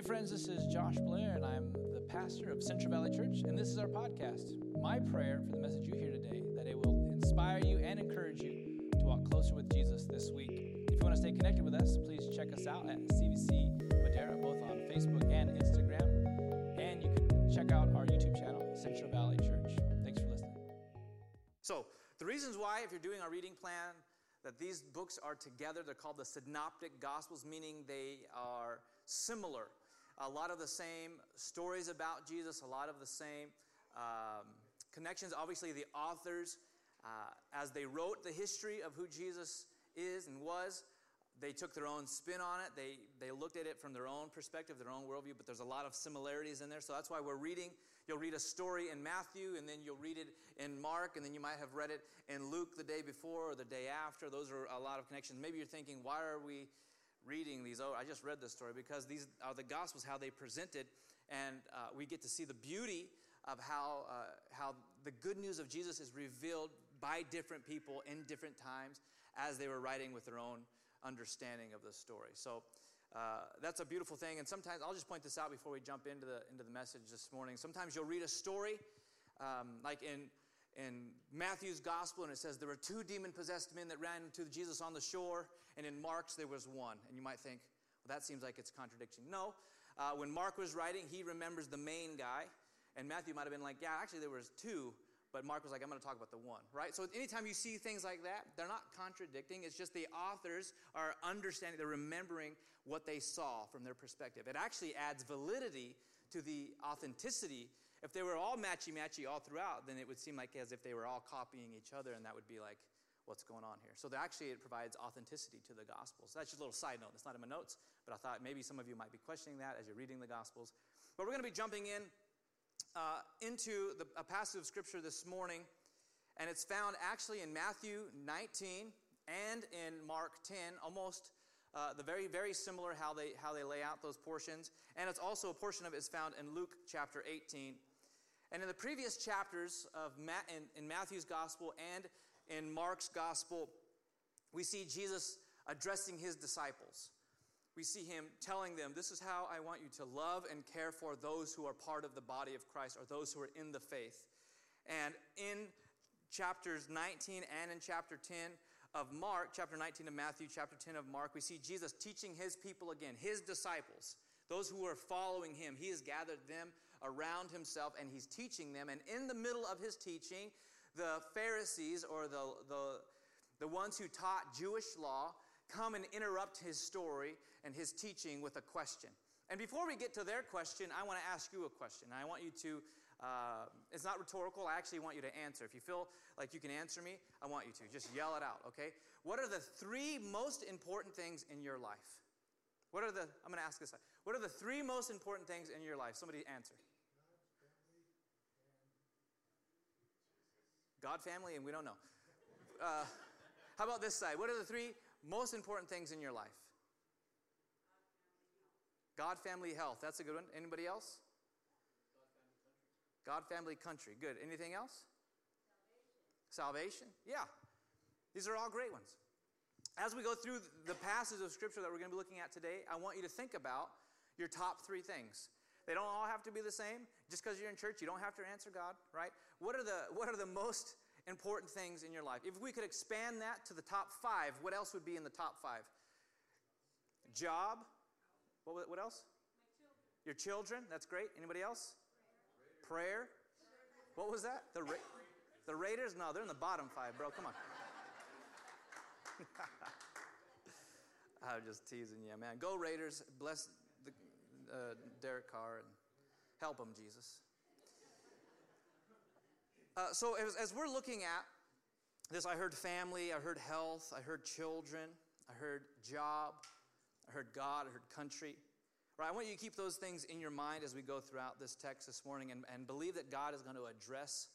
Hey, friends, this is Josh Blair, and I'm the pastor of Central Valley Church, and this is our podcast. My prayer for the message you hear today that it will inspire you and encourage you to walk closer with Jesus this week. If you want to stay connected with us, please check us out at CVC Madera, both on Facebook and Instagram, and you can check out our YouTube channel, Central Valley Church. Thanks for listening. So, the reasons why, if you're doing our reading plan, that these books are together, they're called the Synoptic Gospels, meaning they are similar. A lot of the same stories about Jesus, a lot of the same um, connections. Obviously, the authors, uh, as they wrote the history of who Jesus is and was, they took their own spin on it. They, they looked at it from their own perspective, their own worldview, but there's a lot of similarities in there. So that's why we're reading. You'll read a story in Matthew, and then you'll read it in Mark, and then you might have read it in Luke the day before or the day after. Those are a lot of connections. Maybe you're thinking, why are we reading these? Oh, I just read this story because these are the Gospels, how they present it, and uh, we get to see the beauty of how, uh, how the good news of Jesus is revealed by different people in different times as they were writing with their own understanding of the story. So uh, that's a beautiful thing. And sometimes I'll just point this out before we jump into the into the message this morning. Sometimes you'll read a story, um, like in in Matthew's gospel, and it says there were two demon possessed men that ran to Jesus on the shore, and in Mark's there was one. And you might think, well, that seems like it's contradiction. No. Uh, when Mark was writing, he remembers the main guy, and Matthew might have been like, yeah, actually there was two, but Mark was like, I'm going to talk about the one, right? So anytime you see things like that, they're not contradicting. It's just the authors are understanding, they're remembering what they saw from their perspective. It actually adds validity to the authenticity. If they were all matchy matchy all throughout, then it would seem like as if they were all copying each other, and that would be like, what's going on here? So actually, it provides authenticity to the Gospels. That's just a little side note. It's not in my notes, but I thought maybe some of you might be questioning that as you're reading the Gospels. But we're going to be jumping in uh, into the, a passage of Scripture this morning, and it's found actually in Matthew 19 and in Mark 10, almost uh, the very, very similar how they, how they lay out those portions. And it's also a portion of it is found in Luke chapter 18. And in the previous chapters of Ma- in, in Matthew's gospel and in Mark's gospel, we see Jesus addressing his disciples. We see him telling them, This is how I want you to love and care for those who are part of the body of Christ or those who are in the faith. And in chapters 19 and in chapter 10, of Mark, chapter 19 of Matthew, chapter 10 of Mark, we see Jesus teaching his people again, his disciples, those who are following him. He has gathered them around himself and he's teaching them. And in the middle of his teaching, the Pharisees or the, the, the ones who taught Jewish law come and interrupt his story and his teaching with a question. And before we get to their question, I want to ask you a question. I want you to uh, it's not rhetorical. I actually want you to answer. If you feel like you can answer me, I want you to. Just yell it out, okay? What are the three most important things in your life? What are the, I'm going to ask this. What are the three most important things in your life? Somebody answer. God, family, and we don't know. Uh, how about this side? What are the three most important things in your life? God, family, health. That's a good one. Anybody else? God, family, country. Good. Anything else? Salvation. Salvation? Yeah. These are all great ones. As we go through the passages of Scripture that we're going to be looking at today, I want you to think about your top three things. They don't all have to be the same. Just because you're in church, you don't have to answer God, right? What are the, what are the most important things in your life? If we could expand that to the top five, what else would be in the top five? Job. What, what else? Children. Your children. That's great. Anybody else? prayer. What was that? The, Ra- the Raiders? No, they're in the bottom five, bro. Come on. I'm just teasing you, man. Go Raiders. Bless uh, Derek Carr and help them, Jesus. Uh, so as, as we're looking at this, I heard family, I heard health, I heard children, I heard job, I heard God, I heard country. Right, I want you to keep those things in your mind as we go throughout this text this morning and, and believe that God is going to address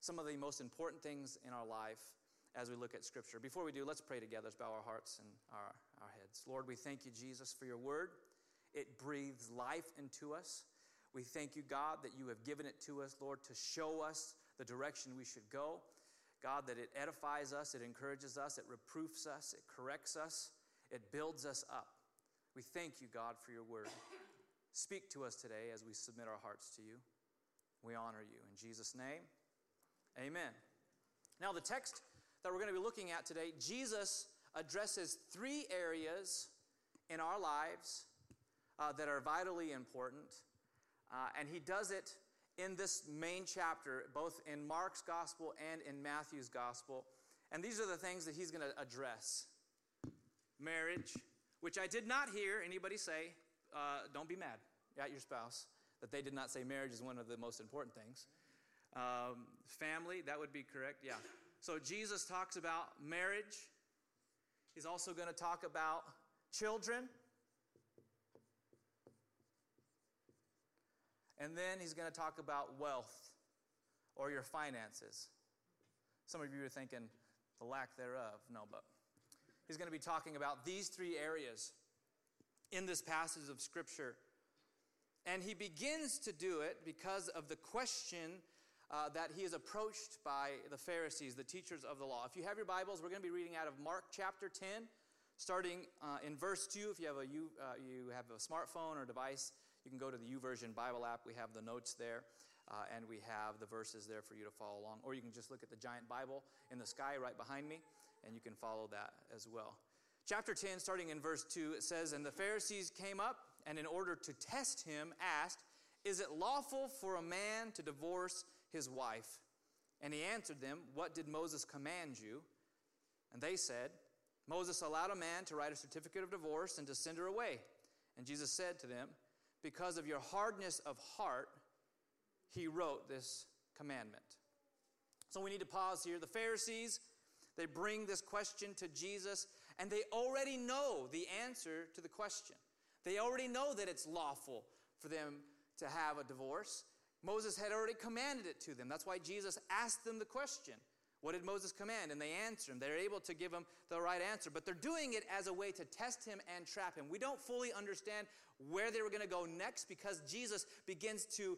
some of the most important things in our life as we look at Scripture. Before we do, let's pray together. Let's bow our hearts and our, our heads. Lord, we thank you, Jesus, for your word. It breathes life into us. We thank you, God, that you have given it to us, Lord, to show us the direction we should go. God, that it edifies us, it encourages us, it reproofs us, it corrects us, it builds us up. We thank you, God, for your word. Speak to us today as we submit our hearts to you. We honor you. In Jesus' name, amen. Now, the text that we're going to be looking at today, Jesus addresses three areas in our lives uh, that are vitally important. Uh, and he does it in this main chapter, both in Mark's gospel and in Matthew's gospel. And these are the things that he's going to address marriage, which I did not hear anybody say, uh, don't be mad at your spouse, that they did not say marriage is one of the most important things. Um, family, that would be correct, yeah. So Jesus talks about marriage. He's also going to talk about children. And then he's going to talk about wealth or your finances. Some of you are thinking the lack thereof. No, but he's going to be talking about these three areas in this passage of Scripture. And he begins to do it because of the question uh, that he is approached by the Pharisees, the teachers of the law. If you have your Bibles, we're going to be reading out of Mark chapter 10, starting uh, in verse 2. If you have, a, you, uh, you have a smartphone or device, you can go to the YouVersion Bible app. We have the notes there. Uh, and we have the verses there for you to follow along. Or you can just look at the giant Bible in the sky right behind me, and you can follow that as well. Chapter 10, starting in verse 2, it says, And the Pharisees came up, and in order to test him, asked, Is it lawful for a man to divorce his wife? And he answered them, What did Moses command you? And they said, Moses allowed a man to write a certificate of divorce and to send her away. And Jesus said to them, Because of your hardness of heart, he wrote this commandment. So we need to pause here. The Pharisees, they bring this question to Jesus, and they already know the answer to the question. They already know that it's lawful for them to have a divorce. Moses had already commanded it to them. That's why Jesus asked them the question. What did Moses command? And they answer him. They're able to give him the right answer, but they're doing it as a way to test him and trap him. We don't fully understand where they were going to go next because Jesus begins to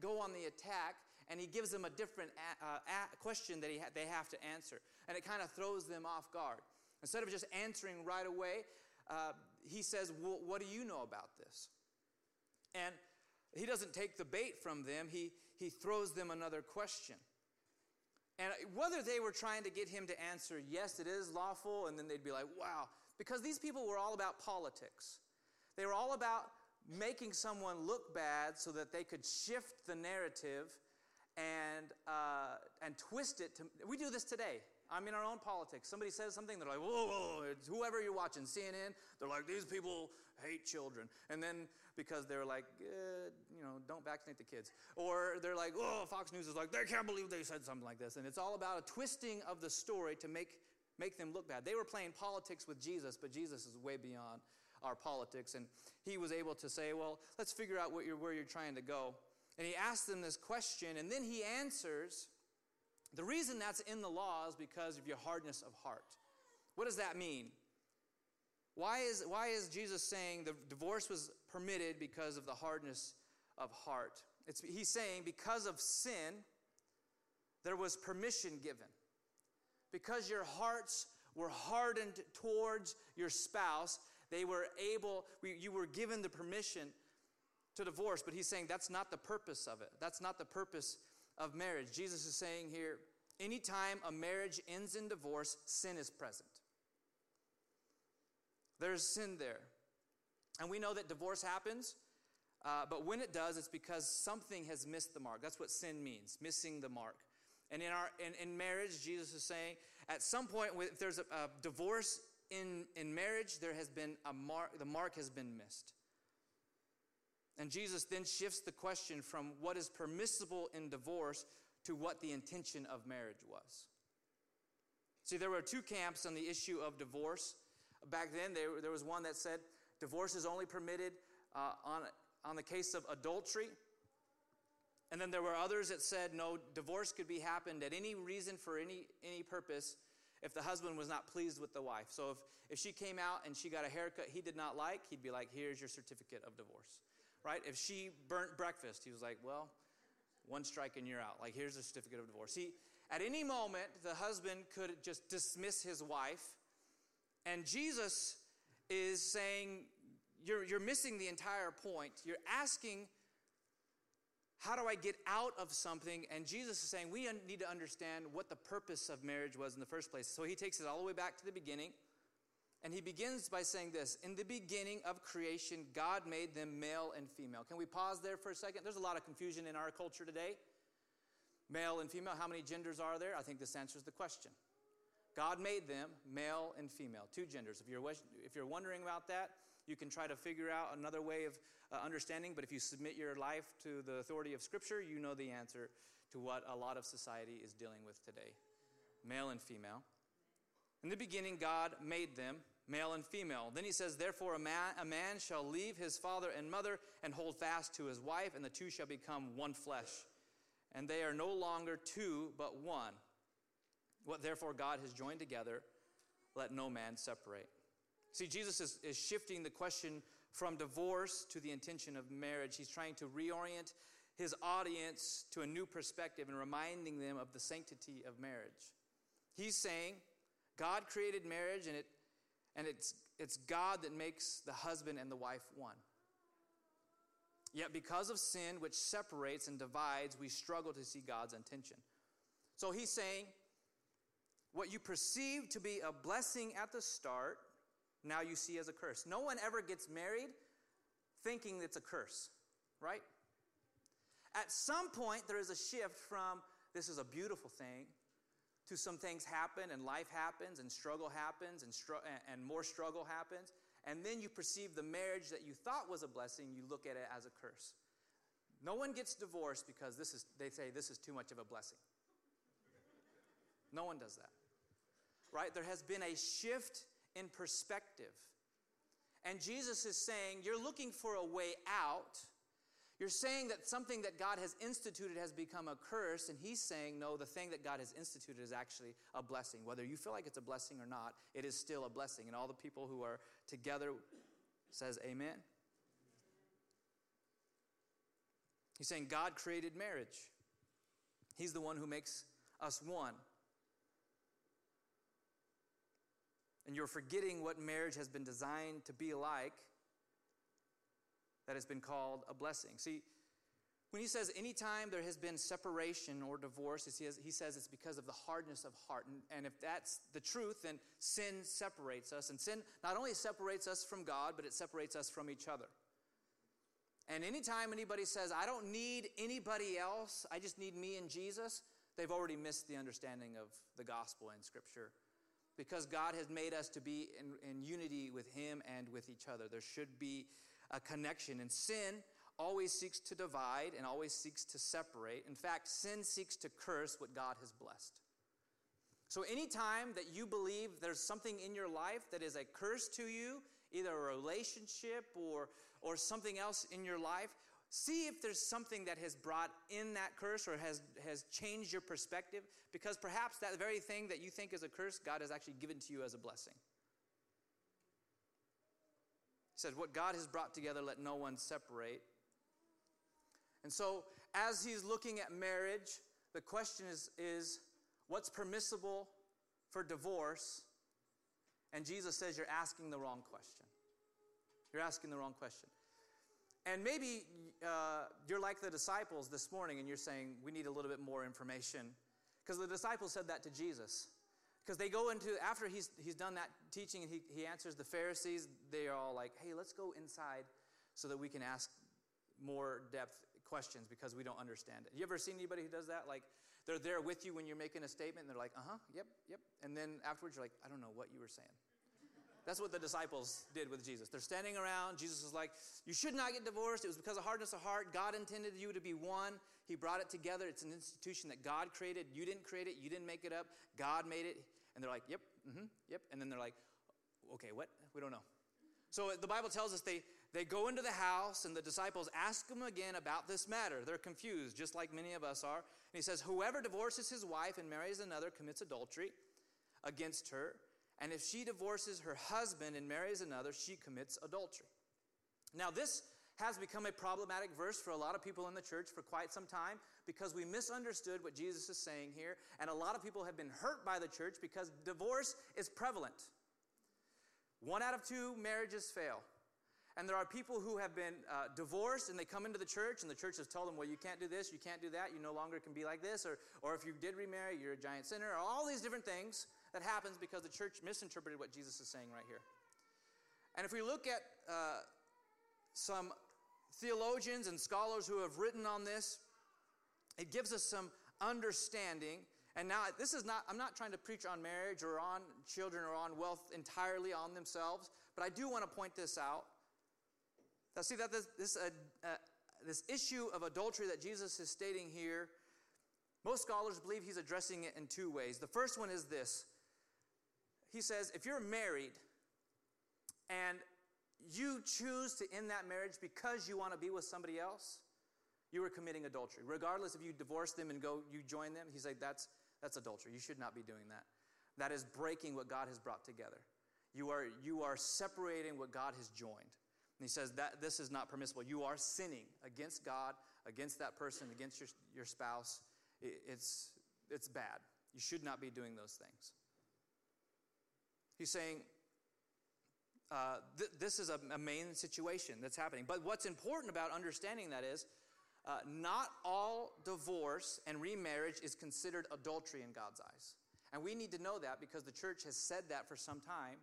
go on the attack and he gives them a different uh, question that ha- they have to answer. And it kind of throws them off guard. Instead of just answering right away, uh, he says, well, What do you know about this? And he doesn't take the bait from them, he, he throws them another question. And whether they were trying to get him to answer, yes, it is lawful, and then they'd be like, wow, because these people were all about politics. They were all about making someone look bad so that they could shift the narrative and, uh, and twist it to. We do this today. I'm in our own politics. Somebody says something, they're like, whoa, whoa, it's whoever you're watching, CNN, they're like, these people hate children. And then because they're like, eh, you know, don't vaccinate the kids. Or they're like, oh, Fox News is like, they can't believe they said something like this. And it's all about a twisting of the story to make, make them look bad. They were playing politics with Jesus, but Jesus is way beyond our politics. And he was able to say, well, let's figure out you're, where you're trying to go. And he asked them this question, and then he answers the reason that's in the law is because of your hardness of heart. What does that mean? Why is, why is Jesus saying the divorce was permitted because of the hardness of heart? It's, he's saying because of sin, there was permission given. Because your hearts were hardened towards your spouse, they were able, you were given the permission to divorce. But he's saying that's not the purpose of it. That's not the purpose of marriage. Jesus is saying here anytime a marriage ends in divorce, sin is present. There's sin there. And we know that divorce happens, uh, but when it does, it's because something has missed the mark. That's what sin means, missing the mark. And in, our, in, in marriage, Jesus is saying at some point, if there's a, a divorce in, in marriage, there has been a mark, the mark has been missed. And Jesus then shifts the question from what is permissible in divorce to what the intention of marriage was. See, there were two camps on the issue of divorce. Back then, there, there was one that said divorce is only permitted uh, on, on the case of adultery. And then there were others that said no, divorce could be happened at any reason for any, any purpose if the husband was not pleased with the wife. So if, if she came out and she got a haircut he did not like, he'd be like, here's your certificate of divorce right? If she burnt breakfast, he was like, well, one strike and you're out. Like, here's a certificate of divorce. See, at any moment, the husband could just dismiss his wife. And Jesus is saying, you're, you're missing the entire point. You're asking, how do I get out of something? And Jesus is saying we need to understand what the purpose of marriage was in the first place. So he takes it all the way back to the beginning. And he begins by saying this In the beginning of creation, God made them male and female. Can we pause there for a second? There's a lot of confusion in our culture today. Male and female, how many genders are there? I think this answers the question. God made them male and female, two genders. If you're, if you're wondering about that, you can try to figure out another way of uh, understanding, but if you submit your life to the authority of Scripture, you know the answer to what a lot of society is dealing with today male and female. In the beginning, God made them male and female. Then he says, Therefore, a man, a man shall leave his father and mother and hold fast to his wife, and the two shall become one flesh. And they are no longer two, but one. What therefore God has joined together, let no man separate. See, Jesus is, is shifting the question from divorce to the intention of marriage. He's trying to reorient his audience to a new perspective and reminding them of the sanctity of marriage. He's saying, God created marriage and, it, and it's, it's God that makes the husband and the wife one. Yet, because of sin, which separates and divides, we struggle to see God's intention. So he's saying, what you perceive to be a blessing at the start, now you see as a curse. No one ever gets married thinking it's a curse, right? At some point, there is a shift from this is a beautiful thing to some things happen and life happens and struggle happens and, str- and more struggle happens. And then you perceive the marriage that you thought was a blessing, you look at it as a curse. No one gets divorced because this is, they say this is too much of a blessing. No one does that. Right? There has been a shift in perspective. And Jesus is saying, You're looking for a way out you're saying that something that God has instituted has become a curse, and He's saying, no, the thing that God has instituted is actually a blessing. Whether you feel like it's a blessing or not, it is still a blessing. And all the people who are together says, Amen. He's saying God created marriage. He's the one who makes us one. And you're forgetting what marriage has been designed to be like that has been called a blessing. See, when he says anytime there has been separation or divorce, he says, it's because of the hardness of heart. And, and if that's the truth, then sin separates us. And sin not only separates us from God, but it separates us from each other. And anytime anybody says, I don't need anybody else, I just need me and Jesus, they've already missed the understanding of the gospel in Scripture. Because God has made us to be in, in unity with Him and with each other. There should be a connection. And sin always seeks to divide and always seeks to separate. In fact, sin seeks to curse what God has blessed. So, anytime that you believe there's something in your life that is a curse to you, either a relationship or, or something else in your life, see if there's something that has brought in that curse or has, has changed your perspective, because perhaps that very thing that you think is a curse, God has actually given to you as a blessing He said, What God has brought together, let no one separate. And so, as he's looking at marriage, the question is, is what's permissible for divorce? And Jesus says, You're asking the wrong question. You're asking the wrong question. And maybe uh, you're like the disciples this morning and you're saying, We need a little bit more information. Because the disciples said that to Jesus. Because they go into, after he's, he's done that teaching and he, he answers the Pharisees, they are all like, hey, let's go inside so that we can ask more depth questions because we don't understand it. You ever seen anybody who does that? Like, they're there with you when you're making a statement and they're like, uh huh, yep, yep. And then afterwards, you're like, I don't know what you were saying. That's what the disciples did with Jesus. They're standing around. Jesus is like, You should not get divorced. It was because of hardness of heart. God intended you to be one. He brought it together. It's an institution that God created. You didn't create it. You didn't make it up. God made it. And they're like, Yep, mm-hmm, yep. And then they're like, Okay, what? We don't know. So the Bible tells us they, they go into the house and the disciples ask them again about this matter. They're confused, just like many of us are. And he says, Whoever divorces his wife and marries another commits adultery against her. And if she divorces her husband and marries another, she commits adultery. Now, this has become a problematic verse for a lot of people in the church for quite some time because we misunderstood what Jesus is saying here. And a lot of people have been hurt by the church because divorce is prevalent. One out of two marriages fail. And there are people who have been uh, divorced and they come into the church and the church has told them, well, you can't do this, you can't do that, you no longer can be like this, or, or if you did remarry, you're a giant sinner, or all these different things that happens because the church misinterpreted what Jesus is saying right here. And if we look at uh, some theologians and scholars who have written on this, it gives us some understanding. And now, this is not, I'm not trying to preach on marriage or on children or on wealth entirely on themselves, but I do want to point this out. Now, see that this, this, uh, uh, this issue of adultery that Jesus is stating here, most scholars believe he's addressing it in two ways. The first one is this He says, if you're married and you choose to end that marriage because you want to be with somebody else, you are committing adultery. Regardless if you divorce them and go, you join them, he's like, that's, that's adultery. You should not be doing that. That is breaking what God has brought together. You are, you are separating what God has joined. And he says that this is not permissible. You are sinning against God, against that person, against your, your spouse. It, it's, it's bad. You should not be doing those things. He's saying, uh, th- this is a, a, main situation that's happening. But what's important about understanding that is uh, not all divorce and remarriage is considered adultery in God's eyes. And we need to know that because the church has said that for some time.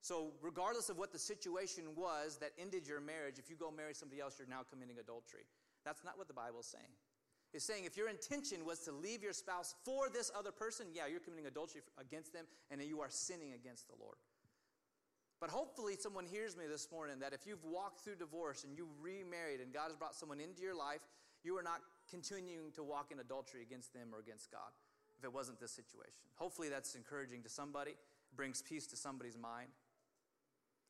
So, regardless of what the situation was that ended your marriage, if you go marry somebody else, you're now committing adultery. That's not what the Bible is saying. It's saying if your intention was to leave your spouse for this other person, yeah, you're committing adultery against them and you are sinning against the Lord. But hopefully, someone hears me this morning that if you've walked through divorce and you've remarried and God has brought someone into your life, you are not continuing to walk in adultery against them or against God if it wasn't this situation. Hopefully, that's encouraging to somebody, brings peace to somebody's mind.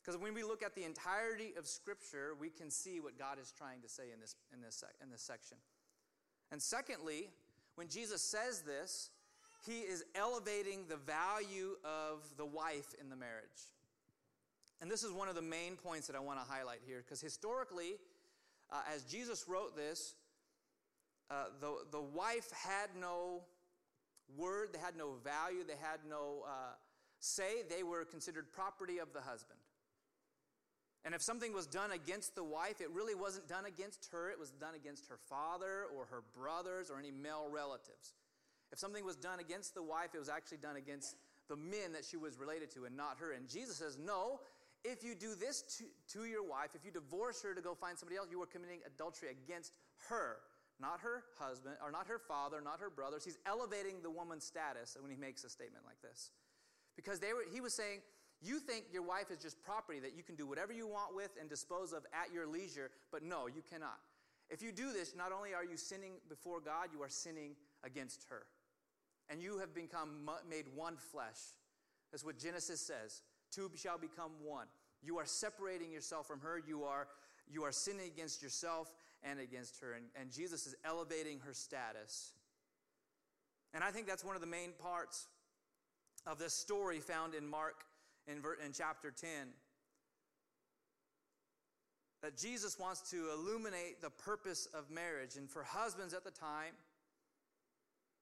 Because when we look at the entirety of Scripture, we can see what God is trying to say in this, in this, in this section. And secondly, when Jesus says this, he is elevating the value of the wife in the marriage. And this is one of the main points that I want to highlight here, because historically, uh, as Jesus wrote this, uh, the, the wife had no word, they had no value, they had no uh, say, they were considered property of the husband. And if something was done against the wife, it really wasn't done against her, it was done against her father or her brothers or any male relatives. If something was done against the wife, it was actually done against the men that she was related to and not her. And Jesus says, No, if you do this to, to your wife, if you divorce her to go find somebody else, you are committing adultery against her, not her husband, or not her father, not her brothers. He's elevating the woman's status when he makes a statement like this. Because they were, he was saying, you think your wife is just property that you can do whatever you want with and dispose of at your leisure, but no, you cannot. If you do this, not only are you sinning before God, you are sinning against her. And you have become made one flesh. That's what Genesis says. Two shall become one. You are separating yourself from her. You are, you are sinning against yourself and against her. And, and Jesus is elevating her status. And I think that's one of the main parts of this story found in Mark in, in chapter 10. That Jesus wants to illuminate the purpose of marriage. And for husbands at the time,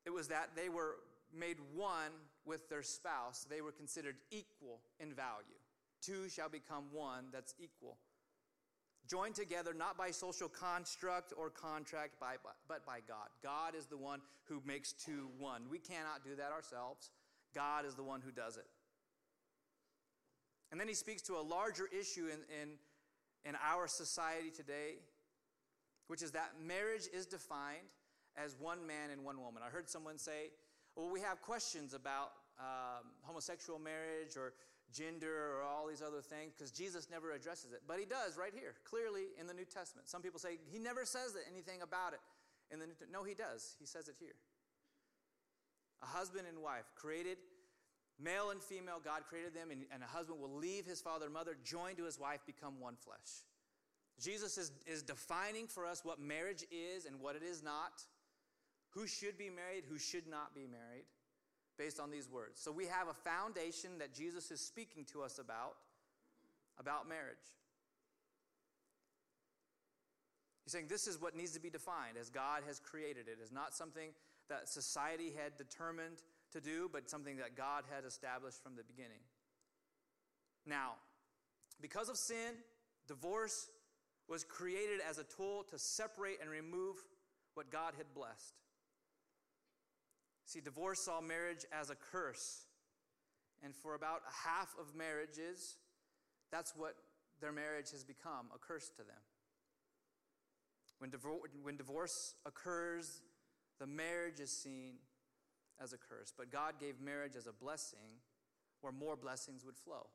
it was that they were made one with their spouse, they were considered equal in value. Two shall become one that's equal. Joined together not by social construct or contract, by, but by God. God is the one who makes two one. We cannot do that ourselves. God is the one who does it. And then he speaks to a larger issue in, in, in our society today, which is that marriage is defined as one man and one woman. I heard someone say, well, we have questions about um, homosexual marriage or gender or all these other things because Jesus never addresses it. But he does right here, clearly in the New Testament. Some people say he never says anything about it. In the New, no, he does. He says it here. A husband and wife created, male and female, God created them, and, and a husband will leave his father and mother, join to his wife, become one flesh. Jesus is, is defining for us what marriage is and what it is not who should be married, who should not be married, based on these words. So we have a foundation that Jesus is speaking to us about, about marriage. He's saying this is what needs to be defined as God has created it. It's not something that society had determined to do, but something that God had established from the beginning. Now, because of sin, Divorce was created as a tool to separate and remove what God had blessed. See, divorce saw marriage as a curse. And for about a half of marriages, that's what their marriage has become a curse to them. When, when divorce occurs, the marriage is seen as a curse. But God gave marriage as a blessing where more blessings would flow.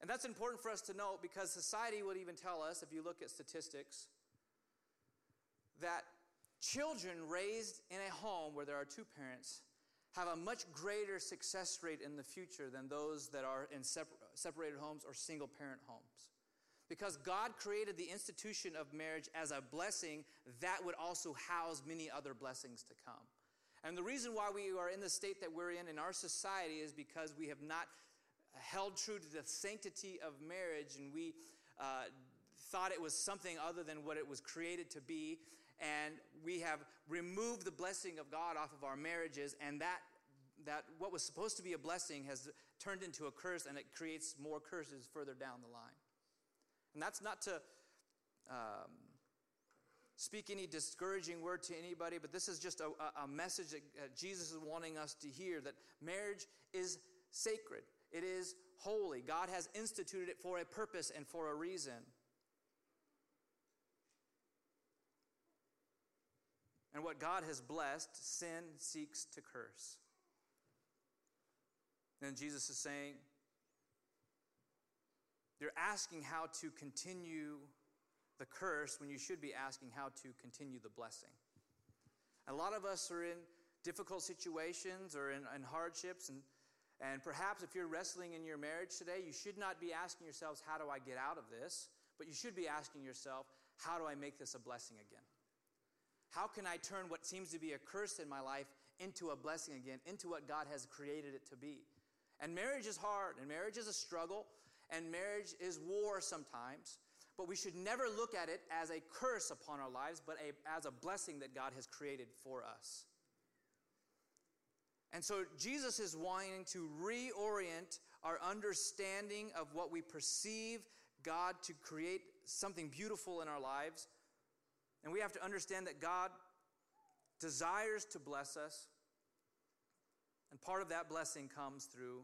And that's important for us to note because society would even tell us, if you look at statistics, that children raised in a home where there are two parents have a much greater success rate in the future than those that are in separated homes or single parent homes. Because God created the institution of marriage as a blessing that would also house many other blessings to come. And the reason why we are in the state that we're in in our society is because we have not held true to the sanctity of marriage and we uh, thought it was something other than what it was created to be. And we have removed the blessing of God off of our marriages, and that, that what was supposed to be a blessing has turned into a curse, and it creates more curses further down the line. And that's not to um, speak any discouraging word to anybody, but this is just a, a message that uh, Jesus is wanting us to hear that marriage is sacred, it is holy. God has instituted it for a purpose and for a reason. And what God has blessed, sin seeks to curse. Then Jesus is saying, They're asking how to continue the curse when you should be asking how to continue the blessing. A lot of us are in difficult situations or in, in hardships, and, and perhaps if you're wrestling in your marriage today, you should not be asking yourselves, How do I get out of this? But you should be asking yourself, How do I make this a blessing again? How can I turn what seems to be a curse in my life into a blessing again, into what God has created it to be? And marriage is hard, and marriage is a struggle, and marriage is war sometimes. But we should never look at it as a curse upon our lives, but a, as a blessing that God has created for us. And so Jesus is wanting to reorient our understanding of what we perceive God to create something beautiful in our lives. And we have to understand that God desires to bless us. And part of that blessing comes through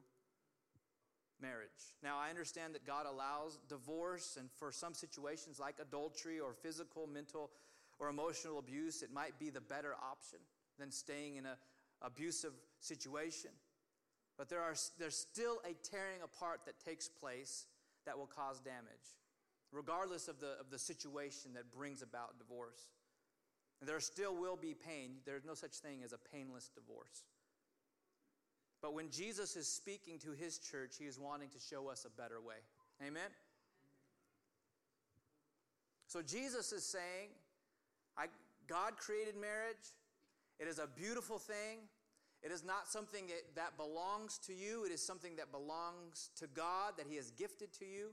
marriage. Now, I understand that God allows divorce, and for some situations like adultery or physical, mental, or emotional abuse, it might be the better option than staying in an abusive situation. But there are, there's still a tearing apart that takes place that will cause damage, regardless of the, of the situation that brings about divorce. And there still will be pain. There's no such thing as a painless divorce. But when Jesus is speaking to his church, he is wanting to show us a better way. Amen? So Jesus is saying, I, God created marriage. It is a beautiful thing. It is not something that belongs to you, it is something that belongs to God, that He has gifted to you.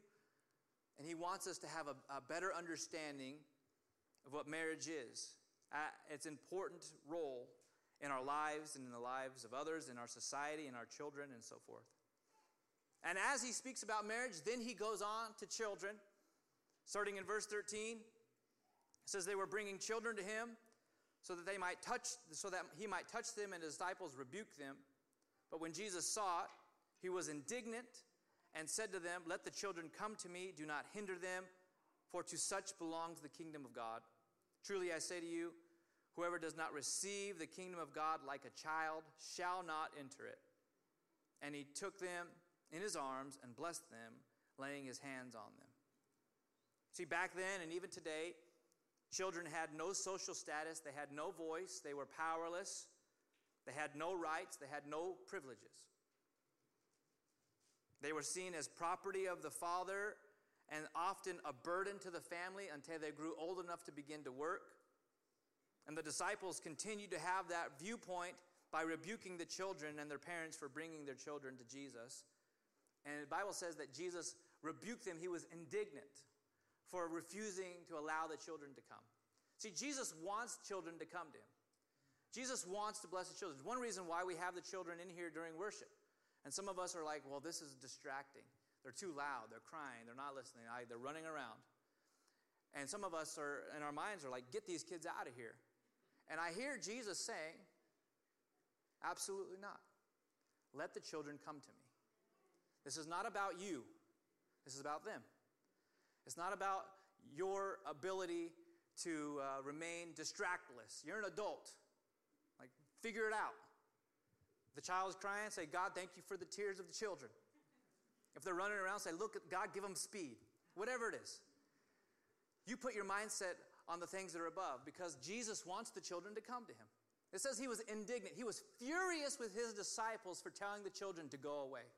And He wants us to have a, a better understanding of what marriage is. Uh, its important role in our lives and in the lives of others, in our society, in our children, and so forth. And as he speaks about marriage, then he goes on to children. Starting in verse 13, it says they were bringing children to him so that they might touch so that he might touch them and his disciples rebuke them. But when Jesus saw it, he was indignant and said to them, "Let the children come to me, do not hinder them, for to such belongs the kingdom of God. Truly I say to you, Whoever does not receive the kingdom of God like a child shall not enter it. And he took them in his arms and blessed them, laying his hands on them. See, back then and even today, children had no social status, they had no voice, they were powerless, they had no rights, they had no privileges. They were seen as property of the father and often a burden to the family until they grew old enough to begin to work. And the disciples continued to have that viewpoint by rebuking the children and their parents for bringing their children to Jesus. And the Bible says that Jesus rebuked them. He was indignant for refusing to allow the children to come. See, Jesus wants children to come to him. Jesus wants to bless the children. One reason why we have the children in here during worship. And some of us are like, well, this is distracting. They're too loud, they're crying, they're not listening, they're running around. And some of us are, in our minds, are like, get these kids out of here. And I hear Jesus saying, absolutely not. Let the children come to me. This is not about you, this is about them. It's not about your ability to uh, remain distractless. You're an adult. Like, figure it out. The child is crying, say, God, thank you for the tears of the children. If they're running around, say, Look, God, give them speed. Whatever it is. You put your mindset on the things that are above because Jesus wants the children to come to him. It says he was indignant. He was furious with his disciples for telling the children to go away.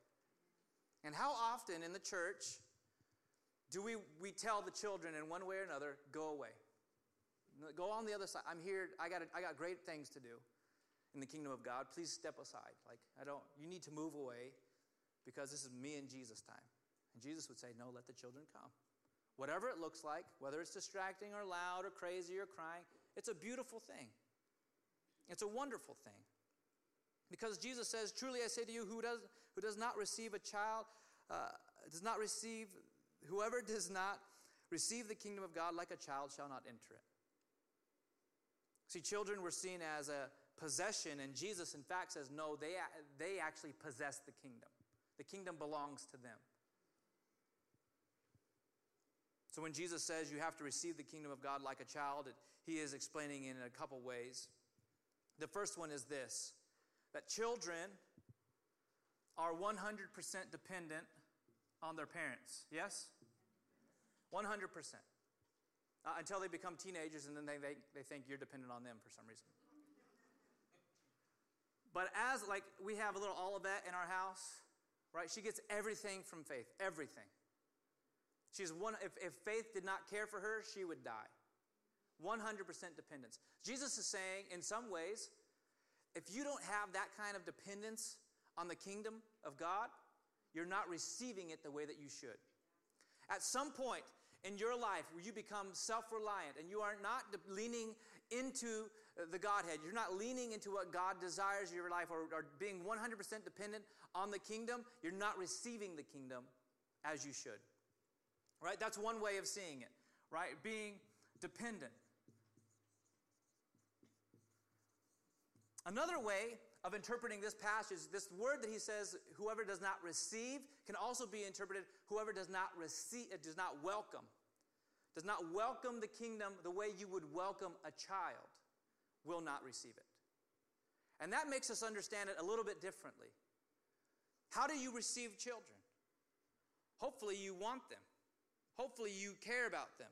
And how often in the church do we, we tell the children in one way or another, go away? Go on the other side. I'm here. I got, I got great things to do in the kingdom of God. Please step aside. Like, I don't, you need to move away because this is me and Jesus' time. And Jesus would say, no, let the children come. Whatever it looks like, whether it's distracting or loud or crazy or crying, it's a beautiful thing. It's a wonderful thing. Because Jesus says, Truly I say to you, who does, who does not receive a child, uh, does not receive, whoever does not receive the kingdom of God like a child shall not enter it. See, children were seen as a possession, and Jesus, in fact, says, No, they, they actually possess the kingdom. The kingdom belongs to them. So when Jesus says you have to receive the kingdom of God like a child, it, he is explaining in a couple ways. The first one is this that children are 100% dependent on their parents. Yes? 100%. Uh, until they become teenagers and then they, they, they think you're dependent on them for some reason. But as, like, we have a little Olivet in our house, right? She gets everything from faith, everything. She's one, if, if faith did not care for her, she would die. 100% dependence. Jesus is saying, in some ways, if you don't have that kind of dependence on the kingdom of God, you're not receiving it the way that you should. At some point in your life where you become self reliant and you are not leaning into the Godhead, you're not leaning into what God desires in your life or, or being 100% dependent on the kingdom, you're not receiving the kingdom as you should. Right? That's one way of seeing it, right? Being dependent. Another way of interpreting this passage, this word that he says, whoever does not receive, can also be interpreted, whoever does not receive, uh, does not welcome, does not welcome the kingdom the way you would welcome a child, will not receive it. And that makes us understand it a little bit differently. How do you receive children? Hopefully, you want them. Hopefully, you care about them.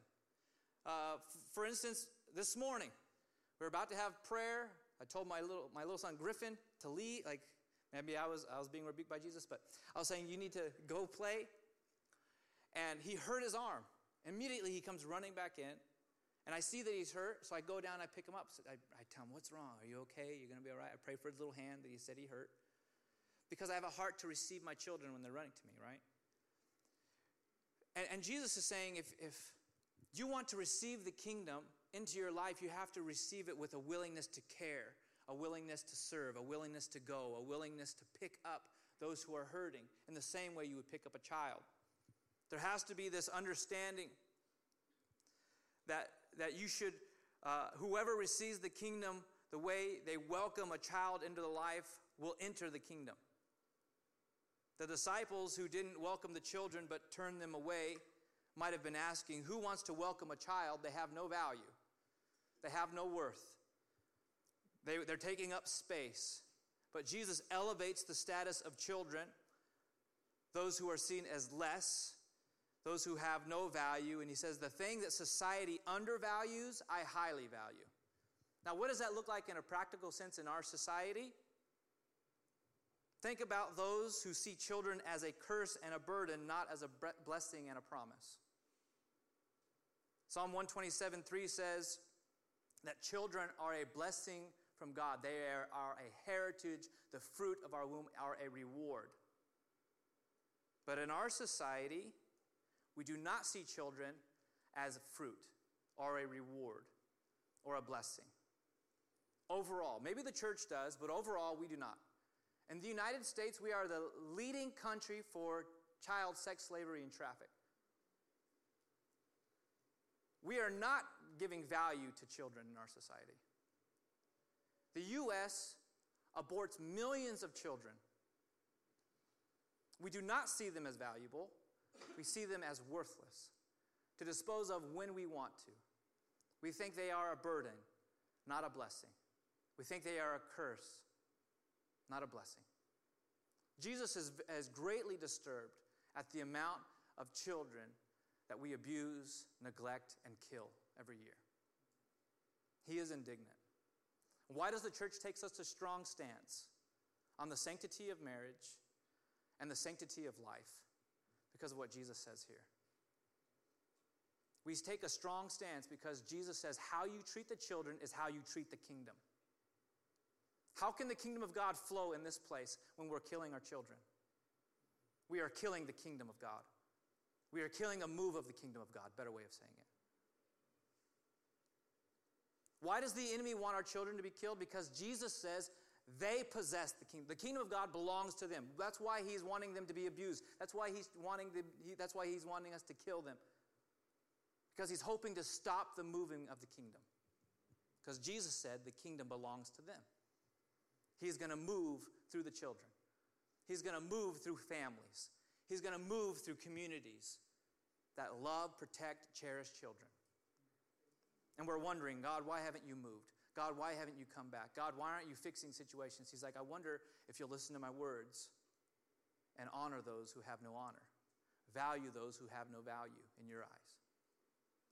Uh, f- for instance, this morning, we we're about to have prayer. I told my little, my little son Griffin to lead. Like, maybe I was, I was being rebuked by Jesus, but I was saying, you need to go play. And he hurt his arm. Immediately, he comes running back in. And I see that he's hurt, so I go down, I pick him up. So I, I tell him, What's wrong? Are you okay? You're going to be all right? I pray for his little hand that he said he hurt. Because I have a heart to receive my children when they're running to me, right? And, and Jesus is saying if, if you want to receive the kingdom into your life, you have to receive it with a willingness to care, a willingness to serve, a willingness to go, a willingness to pick up those who are hurting in the same way you would pick up a child. There has to be this understanding that, that you should, uh, whoever receives the kingdom the way they welcome a child into the life will enter the kingdom. The disciples who didn't welcome the children but turned them away might have been asking, Who wants to welcome a child? They have no value, they have no worth. They, they're taking up space. But Jesus elevates the status of children, those who are seen as less, those who have no value, and he says, The thing that society undervalues, I highly value. Now, what does that look like in a practical sense in our society? Think about those who see children as a curse and a burden, not as a blessing and a promise. Psalm 127 3 says that children are a blessing from God. They are, are a heritage, the fruit of our womb are a reward. But in our society, we do not see children as fruit or a reward or a blessing. Overall, maybe the church does, but overall, we do not. In the United States, we are the leading country for child sex slavery and traffic. We are not giving value to children in our society. The U.S. aborts millions of children. We do not see them as valuable, we see them as worthless, to dispose of when we want to. We think they are a burden, not a blessing. We think they are a curse, not a blessing. Jesus is, is greatly disturbed at the amount of children that we abuse, neglect, and kill every year. He is indignant. Why does the church take such a strong stance on the sanctity of marriage and the sanctity of life? Because of what Jesus says here. We take a strong stance because Jesus says how you treat the children is how you treat the kingdom. How can the kingdom of God flow in this place when we're killing our children? We are killing the kingdom of God. We are killing a move of the kingdom of God, better way of saying it. Why does the enemy want our children to be killed? Because Jesus says they possess the kingdom. The kingdom of God belongs to them. That's why he's wanting them to be abused. That's why he's wanting them, he, that's why he's wanting us to kill them. Because he's hoping to stop the moving of the kingdom. Because Jesus said the kingdom belongs to them. He's going to move through the children. He's going to move through families. He's going to move through communities that love, protect, cherish children. And we're wondering, God, why haven't you moved? God, why haven't you come back? God, why aren't you fixing situations? He's like, I wonder if you'll listen to my words and honor those who have no honor, value those who have no value in your eyes.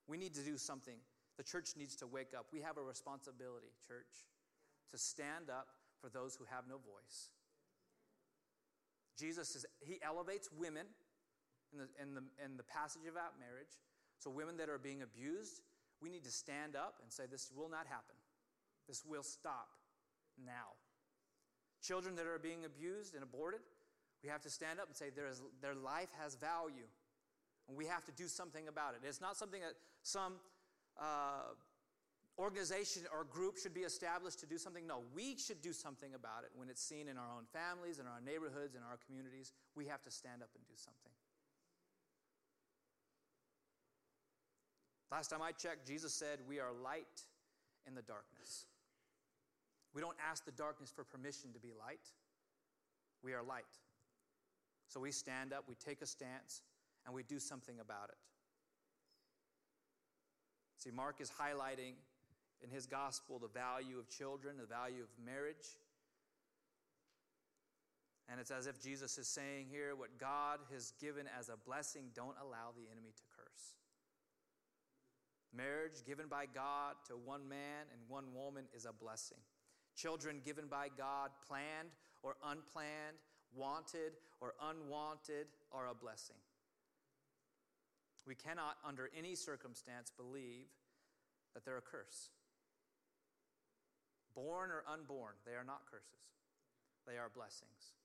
We need to do something. The church needs to wake up. We have a responsibility, church, to stand up for those who have no voice. Jesus is, he elevates women in the, in, the, in the passage about marriage. So, women that are being abused, we need to stand up and say, This will not happen. This will stop now. Children that are being abused and aborted, we have to stand up and say, there is, Their life has value. And we have to do something about it. It's not something that some uh, organization or group should be established to do something. No, we should do something about it when it's seen in our own families, in our neighborhoods, in our communities. We have to stand up and do something. Last time I checked, Jesus said, We are light in the darkness. We don't ask the darkness for permission to be light. We are light. So we stand up, we take a stance, and we do something about it. See, Mark is highlighting in his gospel the value of children, the value of marriage. And it's as if Jesus is saying here what God has given as a blessing, don't allow the enemy to curse. Marriage given by God to one man and one woman is a blessing. Children given by God, planned or unplanned, wanted or unwanted, are a blessing. We cannot, under any circumstance, believe that they're a curse. Born or unborn, they are not curses, they are blessings.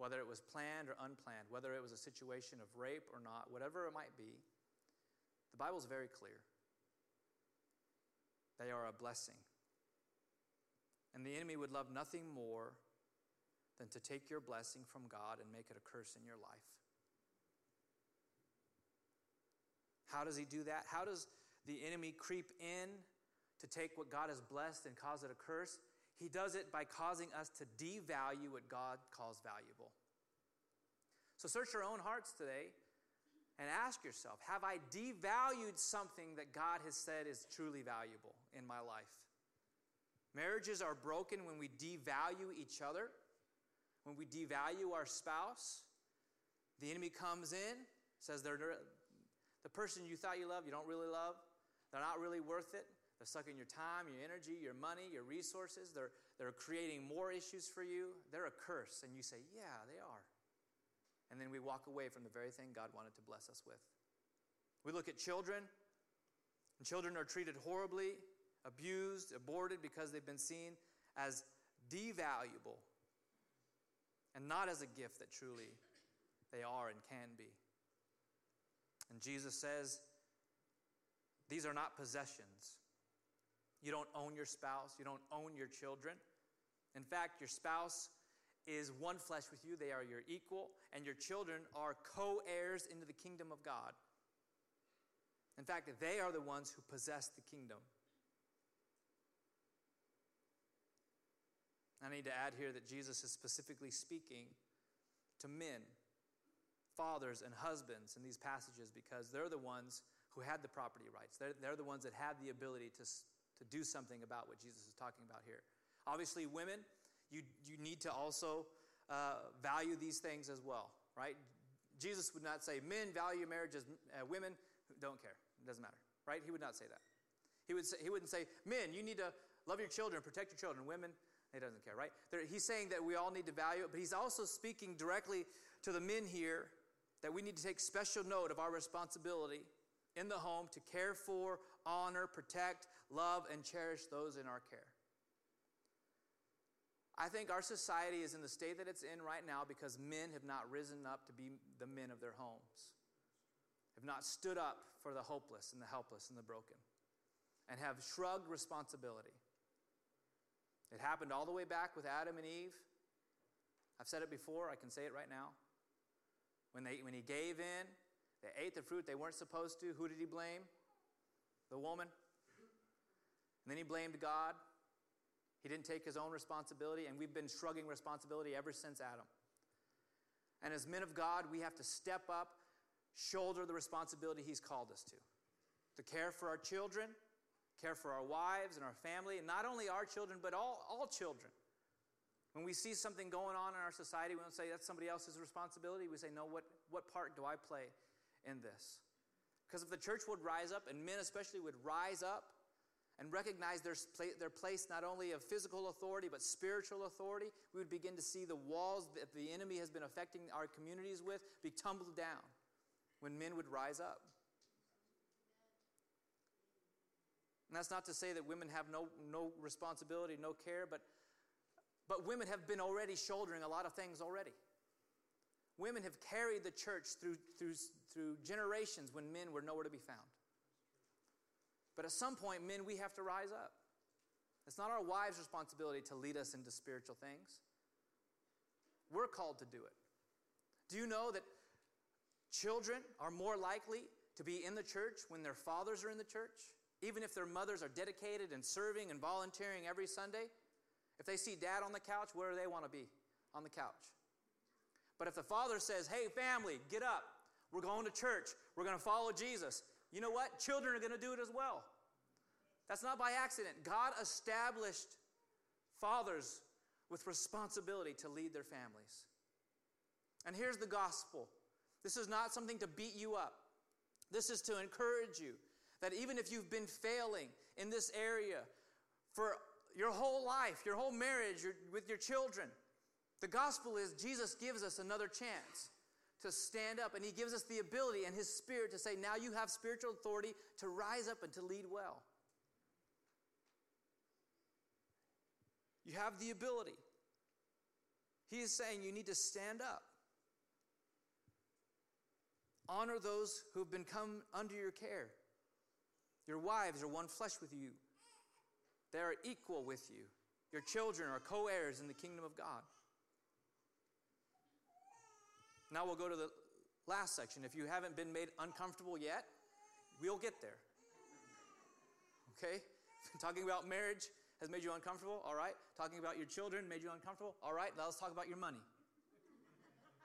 Whether it was planned or unplanned, whether it was a situation of rape or not, whatever it might be, the Bible is very clear. They are a blessing. And the enemy would love nothing more than to take your blessing from God and make it a curse in your life. How does he do that? How does the enemy creep in to take what God has blessed and cause it a curse, he does it by causing us to devalue what God calls valuable. So search your own hearts today and ask yourself Have I devalued something that God has said is truly valuable in my life? Marriages are broken when we devalue each other, when we devalue our spouse. The enemy comes in, says they're the person you thought you loved, you don't really love. They're not really worth it. They're sucking your time, your energy, your money, your resources. They're, they're creating more issues for you. They're a curse. And you say, Yeah, they are. And then we walk away from the very thing God wanted to bless us with. We look at children, and children are treated horribly, abused, aborted because they've been seen as devaluable and not as a gift that truly they are and can be. And Jesus says, These are not possessions. You don't own your spouse, you don't own your children. In fact, your spouse is one flesh with you, they are your equal, and your children are co heirs into the kingdom of God. In fact, they are the ones who possess the kingdom. I need to add here that Jesus is specifically speaking to men, fathers, and husbands in these passages because they're the ones who had the property rights. They're, they're the ones that had the ability to, to do something about what Jesus is talking about here. Obviously, women, you, you need to also uh, value these things as well, right? Jesus would not say men value marriage as uh, women don't care. It doesn't matter, right? He would not say that. He, would say, he wouldn't say, men, you need to love your children, protect your children. Women, he doesn't care, right? He's saying that we all need to value it, but he's also speaking directly to the men here that we need to take special note of our responsibility in the home to care for, honor, protect, love, and cherish those in our care. I think our society is in the state that it's in right now because men have not risen up to be the men of their homes, have not stood up for the hopeless and the helpless and the broken, and have shrugged responsibility. It happened all the way back with Adam and Eve. I've said it before, I can say it right now. When, they, when he gave in, they ate the fruit they weren't supposed to. Who did he blame? The woman. And then he blamed God. He didn't take his own responsibility, and we've been shrugging responsibility ever since Adam. And as men of God, we have to step up, shoulder the responsibility he's called us to. To care for our children, care for our wives and our family, and not only our children, but all, all children. When we see something going on in our society, we don't say that's somebody else's responsibility. We say, no, what, what part do I play in this? Because if the church would rise up, and men especially would rise up and recognize their, their place not only of physical authority but spiritual authority, we would begin to see the walls that the enemy has been affecting our communities with be tumbled down when men would rise up. And that's not to say that women have no, no responsibility, no care, but, but women have been already shouldering a lot of things already. Women have carried the church through, through, through generations when men were nowhere to be found. But at some point, men, we have to rise up. It's not our wives' responsibility to lead us into spiritual things. We're called to do it. Do you know that children are more likely to be in the church when their fathers are in the church? Even if their mothers are dedicated and serving and volunteering every Sunday? If they see dad on the couch, where do they want to be? On the couch. But if the father says, hey, family, get up, we're going to church, we're going to follow Jesus, you know what? Children are going to do it as well. That's not by accident. God established fathers with responsibility to lead their families. And here's the gospel this is not something to beat you up, this is to encourage you that even if you've been failing in this area for your whole life, your whole marriage, your, with your children, the gospel is Jesus gives us another chance to stand up, and He gives us the ability and His Spirit to say, now you have spiritual authority to rise up and to lead well. You have the ability. He is saying you need to stand up. Honor those who have been come under your care. Your wives are one flesh with you. They are equal with you. Your children are co heirs in the kingdom of God. Now we'll go to the last section. If you haven't been made uncomfortable yet, we'll get there. Okay? Talking about marriage has made you uncomfortable, all right? Talking about your children made you uncomfortable, all right? Now let's talk about your money.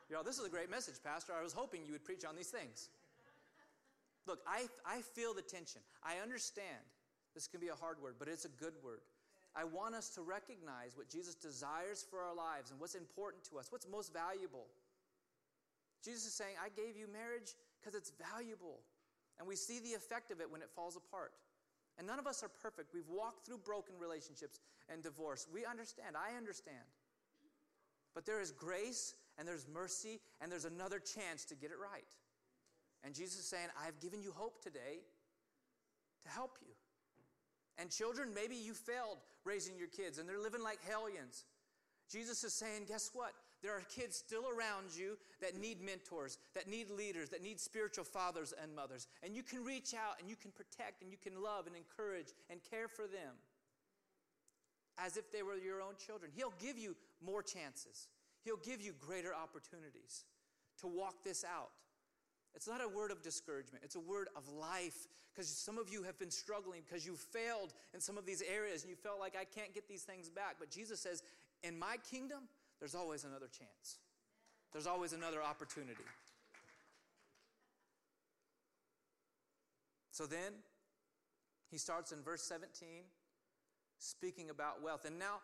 You know, this is a great message, Pastor. I was hoping you would preach on these things. Look, I, I feel the tension. I understand this can be a hard word, but it's a good word. I want us to recognize what Jesus desires for our lives and what's important to us, what's most valuable. Jesus is saying, I gave you marriage because it's valuable. And we see the effect of it when it falls apart. And none of us are perfect. We've walked through broken relationships and divorce. We understand. I understand. But there is grace and there's mercy and there's another chance to get it right. And Jesus is saying, I've given you hope today to help you. And children, maybe you failed raising your kids and they're living like hellions. Jesus is saying, guess what? There are kids still around you that need mentors, that need leaders, that need spiritual fathers and mothers. And you can reach out and you can protect and you can love and encourage and care for them as if they were your own children. He'll give you more chances. He'll give you greater opportunities to walk this out. It's not a word of discouragement, it's a word of life. Because some of you have been struggling because you failed in some of these areas and you felt like I can't get these things back. But Jesus says, In my kingdom, there's always another chance, there's always another opportunity. So then, he starts in verse 17, speaking about wealth. And now,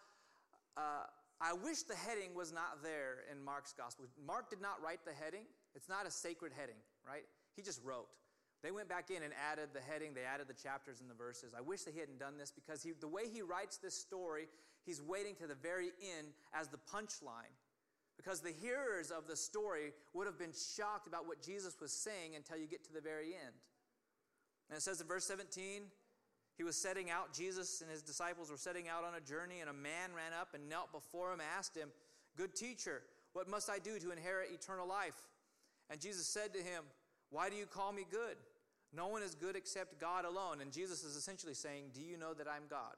uh, I wish the heading was not there in Mark's gospel. Mark did not write the heading, it's not a sacred heading, right? He just wrote. They went back in and added the heading, they added the chapters and the verses. I wish that he hadn't done this because he, the way he writes this story, he's waiting to the very end as the punchline. Because the hearers of the story would have been shocked about what Jesus was saying until you get to the very end. And it says in verse 17, he was setting out, Jesus and his disciples were setting out on a journey, and a man ran up and knelt before him, asked him, Good teacher, what must I do to inherit eternal life? And Jesus said to him, Why do you call me good? No one is good except God alone. And Jesus is essentially saying, Do you know that I'm God?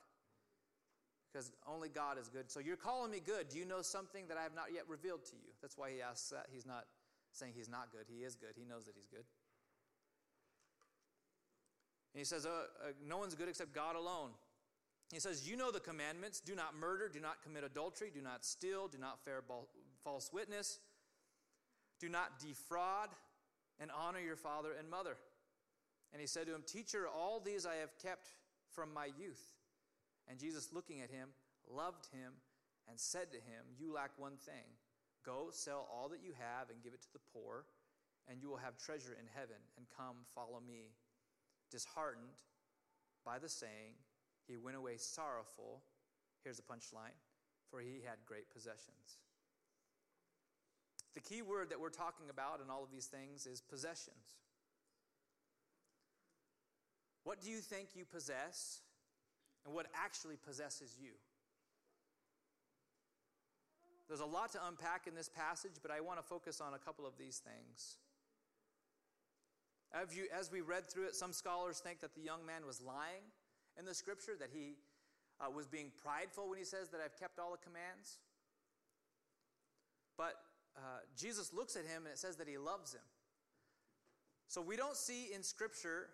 Because only God is good. So you're calling me good. Do you know something that I have not yet revealed to you? That's why he asks that. He's not saying he's not good. He is good. He knows that he's good. And he says, uh, uh, No one's good except God alone. He says, You know the commandments do not murder, do not commit adultery, do not steal, do not bear false witness, do not defraud, and honor your father and mother. And he said to him, Teacher, all these I have kept from my youth. And Jesus, looking at him, loved him and said to him, You lack one thing. Go, sell all that you have and give it to the poor, and you will have treasure in heaven, and come, follow me. Disheartened by the saying, he went away sorrowful. Here's the punchline for he had great possessions. The key word that we're talking about in all of these things is possessions. What do you think you possess, and what actually possesses you? There's a lot to unpack in this passage, but I want to focus on a couple of these things. As, we read through it, some scholars think that the young man was lying in the scripture, that he uh, was being prideful when he says that I've kept all the commands. But uh, Jesus looks at him and it says that he loves him. So we don't see in scripture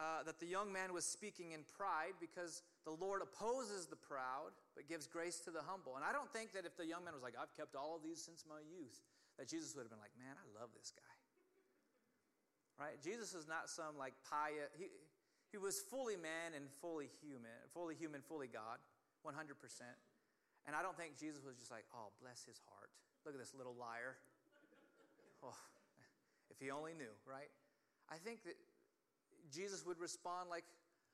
uh, that the young man was speaking in pride because the Lord opposes the proud but gives grace to the humble. And I don't think that if the young man was like, I've kept all of these since my youth, that Jesus would have been like, man, I love this guy. Right? Jesus is not some like pious, he, he was fully man and fully human, fully human, fully God, 100%. And I don't think Jesus was just like, oh, bless his heart. Look at this little liar. Oh, if he only knew, right? I think that Jesus would respond like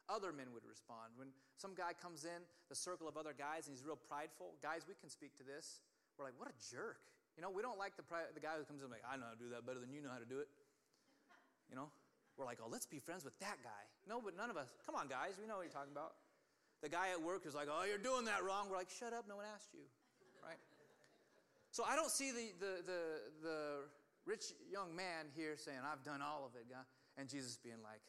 other men would respond. When some guy comes in the circle of other guys and he's real prideful, guys, we can speak to this. We're like, what a jerk. You know, we don't like the, the guy who comes in like, I know how to do that better than you know how to do it. You know? We're like, oh, let's be friends with that guy. No, but none of us. Come on, guys. We know what you're talking about. The guy at work is like, oh, you're doing that wrong. We're like, shut up. No one asked you. Right? So I don't see the, the, the, the rich young man here saying, I've done all of it, God. And Jesus being like,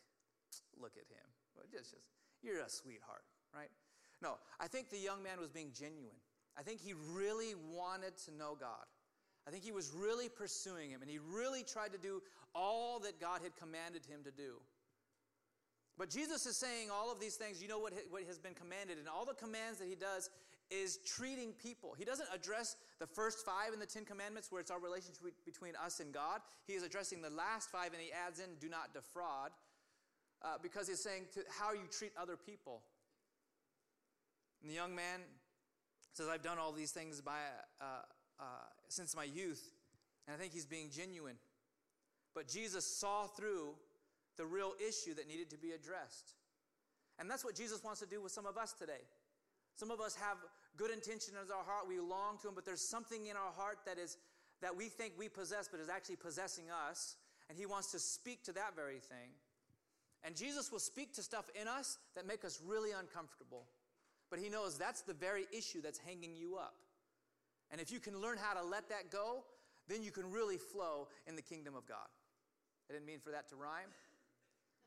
look at him. Just, just, you're a sweetheart, right? No, I think the young man was being genuine. I think he really wanted to know God. I think he was really pursuing him, and he really tried to do all that God had commanded him to do. But Jesus is saying all of these things, you know what, what has been commanded, and all the commands that he does is treating people. He doesn't address the first five in the Ten Commandments where it's our relationship between us and God. He is addressing the last five, and he adds in, do not defraud, uh, because he's saying to how you treat other people. And the young man says, I've done all these things by, uh, uh, since my youth. And I think he's being genuine. But Jesus saw through the real issue that needed to be addressed. And that's what Jesus wants to do with some of us today. Some of us have good intention in our heart, we long to him, but there's something in our heart that is that we think we possess but is actually possessing us, and he wants to speak to that very thing. And Jesus will speak to stuff in us that make us really uncomfortable. But he knows that's the very issue that's hanging you up. And if you can learn how to let that go, then you can really flow in the kingdom of God. I didn't mean for that to rhyme,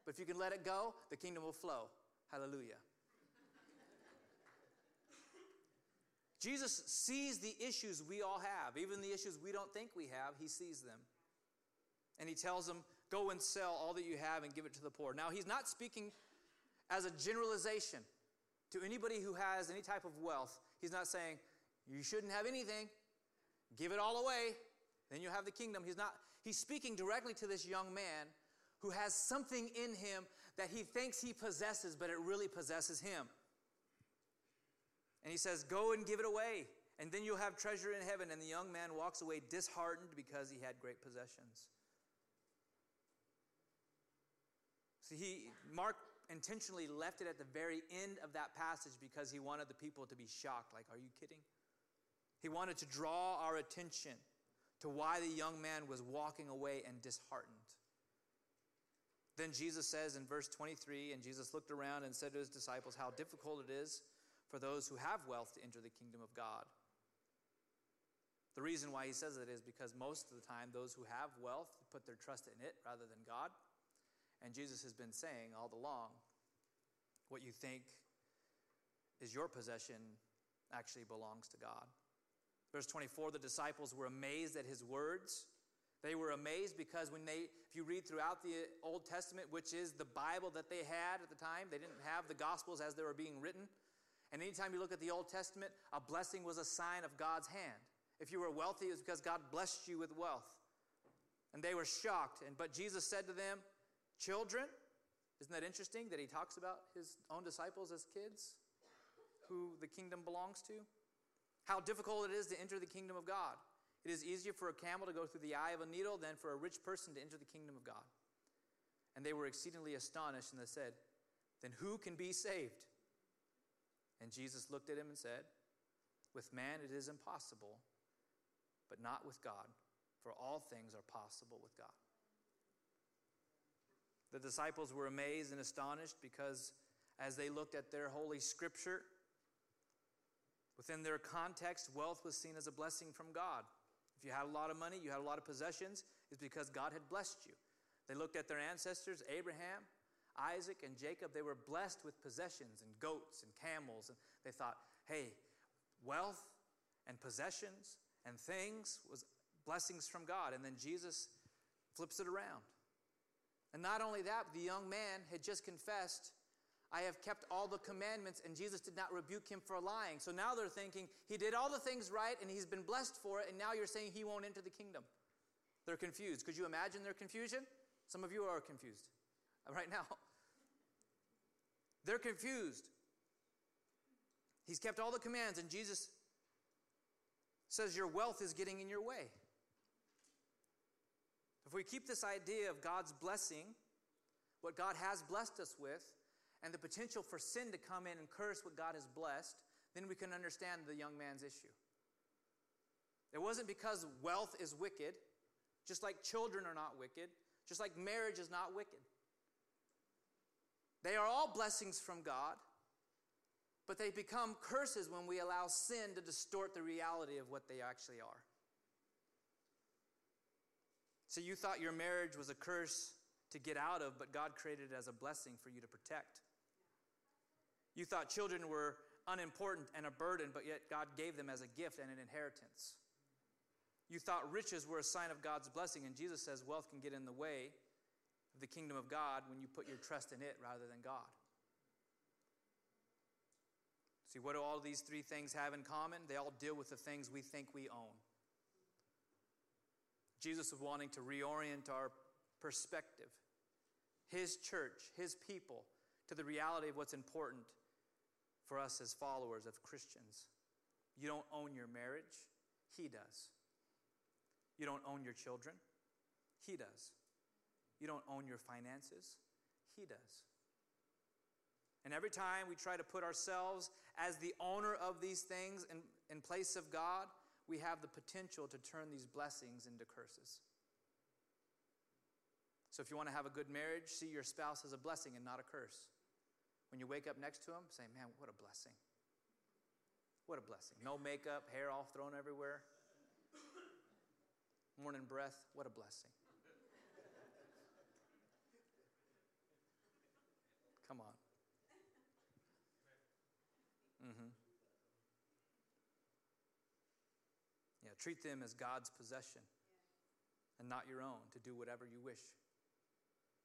but if you can let it go, the kingdom will flow. Hallelujah. Jesus sees the issues we all have, even the issues we don't think we have, he sees them. And he tells them, Go and sell all that you have and give it to the poor. Now, he's not speaking as a generalization to anybody who has any type of wealth. He's not saying, You shouldn't have anything, give it all away, then you'll have the kingdom. He's not, he's speaking directly to this young man who has something in him that he thinks he possesses, but it really possesses him. And he says, Go and give it away, and then you'll have treasure in heaven. And the young man walks away disheartened because he had great possessions. See, he, Mark intentionally left it at the very end of that passage because he wanted the people to be shocked. Like, are you kidding? He wanted to draw our attention to why the young man was walking away and disheartened. Then Jesus says in verse 23 And Jesus looked around and said to his disciples, How difficult it is for those who have wealth to enter the kingdom of God. The reason why he says it is because most of the time, those who have wealth put their trust in it rather than God. And Jesus has been saying all along what you think is your possession actually belongs to God. Verse 24 the disciples were amazed at his words. They were amazed because when they, if you read throughout the Old Testament, which is the Bible that they had at the time, they didn't have the Gospels as they were being written. And anytime you look at the Old Testament, a blessing was a sign of God's hand. If you were wealthy, it was because God blessed you with wealth. And they were shocked. And but Jesus said to them, Children, isn't that interesting that he talks about his own disciples as kids who the kingdom belongs to? How difficult it is to enter the kingdom of God. It is easier for a camel to go through the eye of a needle than for a rich person to enter the kingdom of God. And they were exceedingly astonished, and they said, Then who can be saved? And Jesus looked at him and said, With man it is impossible, but not with God, for all things are possible with God. The disciples were amazed and astonished because as they looked at their holy scripture, within their context, wealth was seen as a blessing from God. If you had a lot of money, you had a lot of possessions, it's because God had blessed you. They looked at their ancestors, Abraham, Isaac, and Jacob. They were blessed with possessions and goats and camels. And they thought, hey, wealth and possessions and things was blessings from God. And then Jesus flips it around. And not only that, the young man had just confessed, I have kept all the commandments, and Jesus did not rebuke him for lying. So now they're thinking, he did all the things right, and he's been blessed for it, and now you're saying he won't enter the kingdom. They're confused. Could you imagine their confusion? Some of you are confused right now. They're confused. He's kept all the commands, and Jesus says your wealth is getting in your way. If we keep this idea of God's blessing, what God has blessed us with, and the potential for sin to come in and curse what God has blessed, then we can understand the young man's issue. It wasn't because wealth is wicked, just like children are not wicked, just like marriage is not wicked. They are all blessings from God, but they become curses when we allow sin to distort the reality of what they actually are. So you thought your marriage was a curse to get out of, but God created it as a blessing for you to protect. You thought children were unimportant and a burden, but yet God gave them as a gift and an inheritance. You thought riches were a sign of God's blessing, and Jesus says wealth can get in the way of the kingdom of God when you put your trust in it rather than God. See, what do all these three things have in common? They all deal with the things we think we own. Jesus was wanting to reorient our perspective, his church, his people, to the reality of what's important for us as followers of Christians. You don't own your marriage, he does. You don't own your children, he does. You don't own your finances, he does. And every time we try to put ourselves as the owner of these things in, in place of God, we have the potential to turn these blessings into curses. So if you want to have a good marriage, see your spouse as a blessing and not a curse. When you wake up next to him, say, Man, what a blessing. What a blessing. No makeup, hair all thrown everywhere. Morning breath, what a blessing. Come on. Mm-hmm. Treat them as God's possession and not your own to do whatever you wish.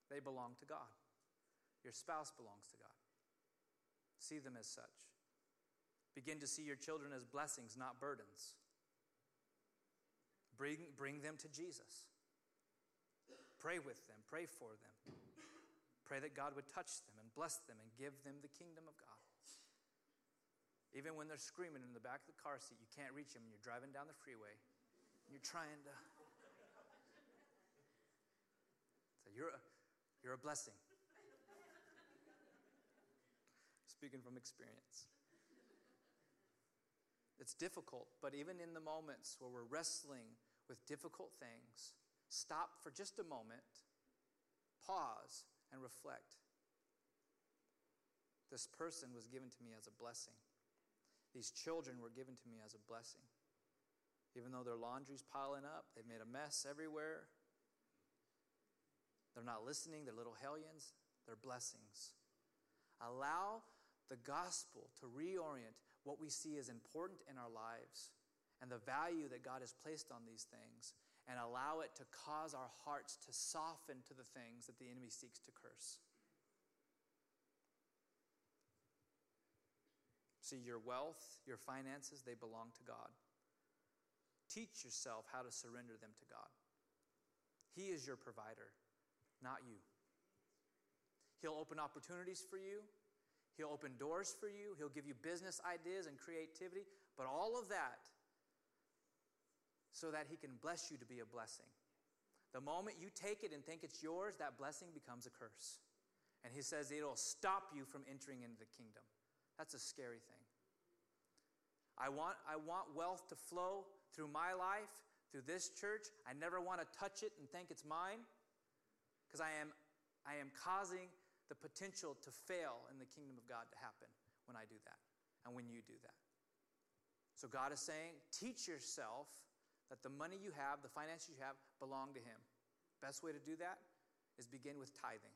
They belong to God. Your spouse belongs to God. See them as such. Begin to see your children as blessings, not burdens. Bring, bring them to Jesus. Pray with them, pray for them. Pray that God would touch them and bless them and give them the kingdom of God. Even when they're screaming in the back of the car seat, you can't reach them, and you're driving down the freeway, you're trying to. So you're a, you're a blessing. Speaking from experience. It's difficult, but even in the moments where we're wrestling with difficult things, stop for just a moment, pause, and reflect. This person was given to me as a blessing. These children were given to me as a blessing. Even though their laundry's piling up, they've made a mess everywhere. They're not listening, they're little hellions, they're blessings. Allow the gospel to reorient what we see as important in our lives and the value that God has placed on these things and allow it to cause our hearts to soften to the things that the enemy seeks to curse. See, your wealth, your finances, they belong to God. Teach yourself how to surrender them to God. He is your provider, not you. He'll open opportunities for you. He'll open doors for you. He'll give you business ideas and creativity. But all of that so that He can bless you to be a blessing. The moment you take it and think it's yours, that blessing becomes a curse. And He says it'll stop you from entering into the kingdom. That's a scary thing. I want, I want wealth to flow through my life, through this church. I never want to touch it and think it's mine because I am, I am causing the potential to fail in the kingdom of God to happen when I do that and when you do that. So God is saying, teach yourself that the money you have, the finances you have, belong to Him. Best way to do that is begin with tithing.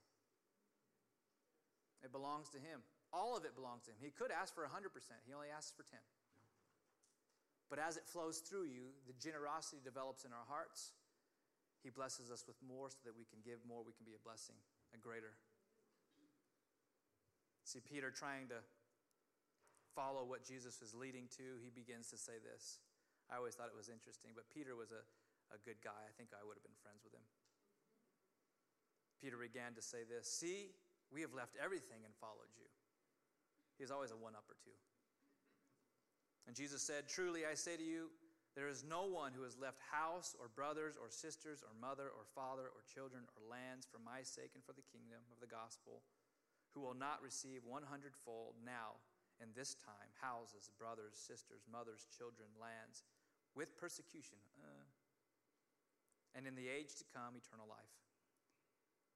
It belongs to Him. All of it belongs to Him. He could ask for 100%, He only asks for 10. But as it flows through you, the generosity develops in our hearts. He blesses us with more so that we can give more, we can be a blessing, a greater. See, Peter trying to follow what Jesus was leading to, he begins to say this. I always thought it was interesting, but Peter was a, a good guy. I think I would have been friends with him. Peter began to say this See, we have left everything and followed you. He's always a one up or two. And Jesus said, Truly I say to you, there is no one who has left house or brothers or sisters or mother or father or children or lands for my sake and for the kingdom of the gospel who will not receive one hundredfold now in this time houses, brothers, sisters, mothers, children, lands with persecution. Uh, and in the age to come, eternal life.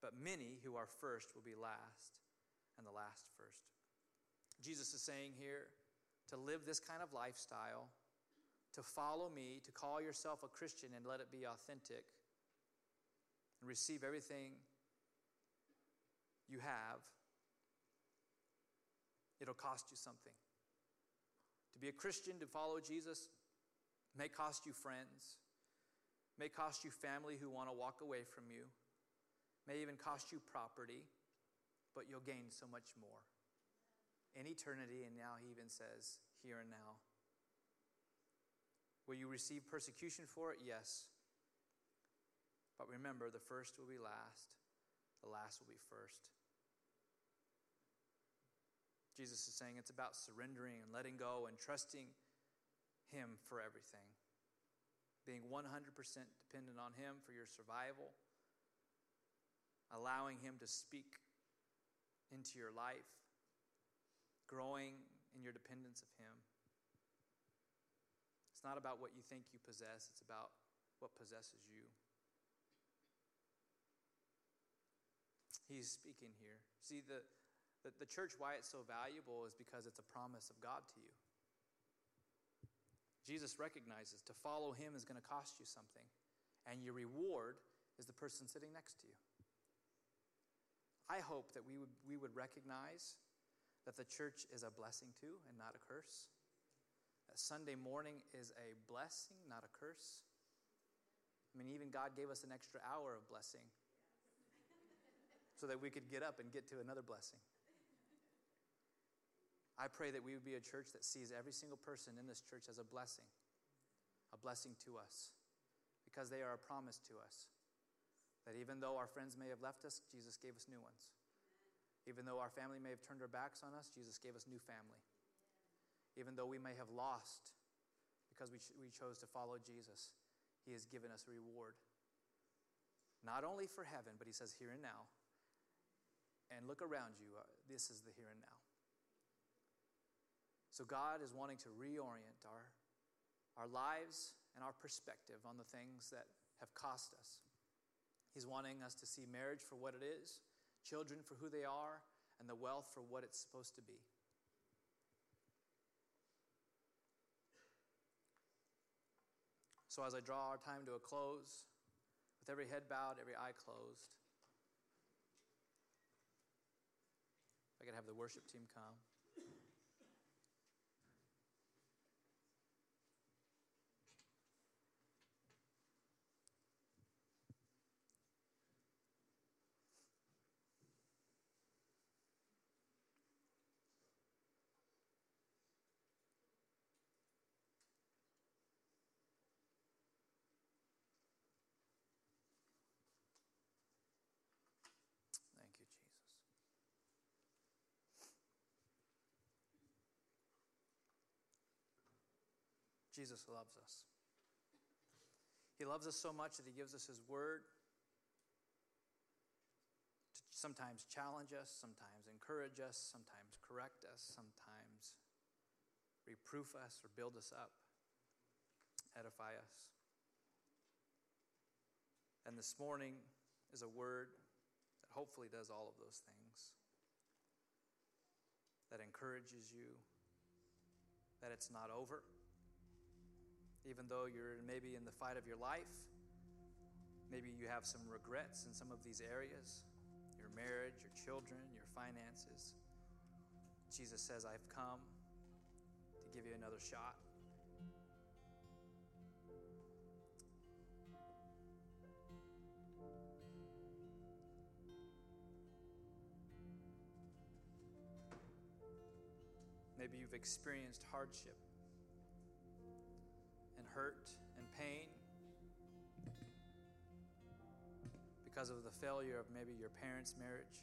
But many who are first will be last, and the last first. Jesus is saying here to live this kind of lifestyle, to follow me, to call yourself a Christian and let it be authentic, and receive everything you have, it'll cost you something. To be a Christian, to follow Jesus, may cost you friends, may cost you family who want to walk away from you, may even cost you property, but you'll gain so much more in eternity, and now he even says, here and now. Will you receive persecution for it? Yes. But remember, the first will be last, the last will be first. Jesus is saying it's about surrendering and letting go and trusting Him for everything. Being 100% dependent on Him for your survival, allowing Him to speak into your life, growing in your dependence of Him. It's not about what you think you possess, it's about what possesses you. He's speaking here. See, the, the, the church, why it's so valuable is because it's a promise of God to you. Jesus recognizes to follow him is going to cost you something, and your reward is the person sitting next to you. I hope that we would, we would recognize that the church is a blessing to and not a curse. that Sunday morning is a blessing, not a curse. I mean, even God gave us an extra hour of blessing so that we could get up and get to another blessing. I pray that we would be a church that sees every single person in this church as a blessing, a blessing to us, because they are a promise to us. That even though our friends may have left us, Jesus gave us new ones. Even though our family may have turned their backs on us, Jesus gave us new family. Even though we may have lost because we, ch- we chose to follow Jesus, He has given us a reward. Not only for heaven, but He says here and now. And look around you, uh, this is the here and now. So God is wanting to reorient our, our lives and our perspective on the things that have cost us. He's wanting us to see marriage for what it is, children for who they are, and the wealth for what it's supposed to be. So, as I draw our time to a close, with every head bowed, every eye closed, I could have the worship team come. Thank you, Jesus. Jesus loves us. He loves us so much that He gives us His Word to sometimes challenge us, sometimes encourage us, sometimes correct us, sometimes reproof us or build us up, edify us. And this morning is a word that hopefully does all of those things, that encourages you, that it's not over. Even though you're maybe in the fight of your life, maybe you have some regrets in some of these areas your marriage, your children, your finances. Jesus says, I've come to give you another shot. Maybe you've experienced hardship hurt and pain because of the failure of maybe your parents' marriage.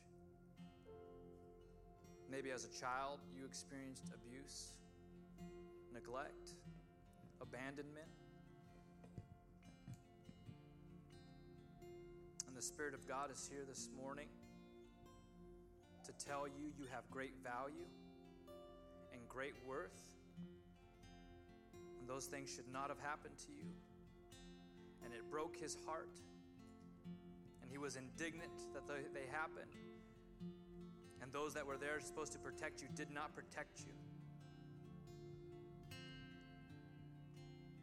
Maybe as a child you experienced abuse, neglect, abandonment. And the Spirit of God is here this morning to tell you you have great value and great worth. Those things should not have happened to you. And it broke his heart. And he was indignant that they happened. And those that were there supposed to protect you did not protect you.